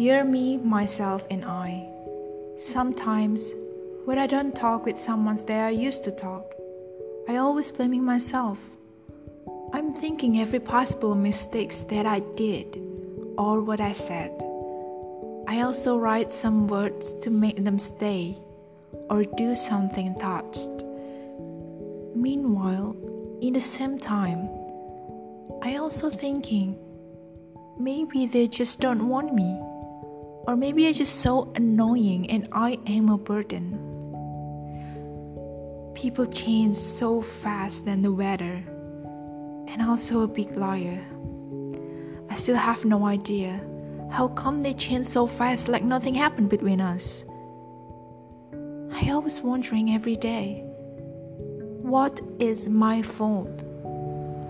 Dear me, myself, and I. Sometimes, when I don't talk with someone that I used to talk, I always blaming myself. I'm thinking every possible mistakes that I did or what I said. I also write some words to make them stay or do something touched. Meanwhile, in the same time, I also thinking maybe they just don't want me or maybe I'm just so annoying and I am a burden. People change so fast than the weather, and also a big liar. I still have no idea how come they change so fast like nothing happened between us. I always wondering every day, what is my fault?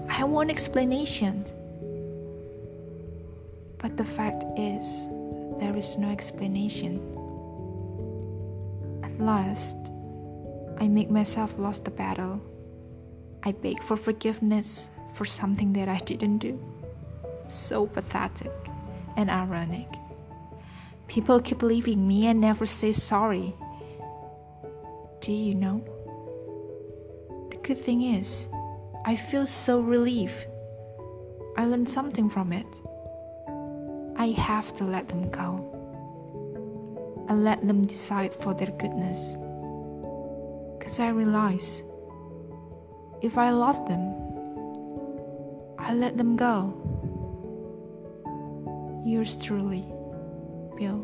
I want explanations. But the fact is, there is no explanation. At last, I make myself lost the battle. I beg for forgiveness for something that I didn't do. So pathetic and ironic. People keep leaving me and never say sorry. Do you know? The good thing is, I feel so relieved. I learned something from it. I have to let them go and let them decide for their goodness. Because I realize if I love them, I let them go. Yours truly, Bill.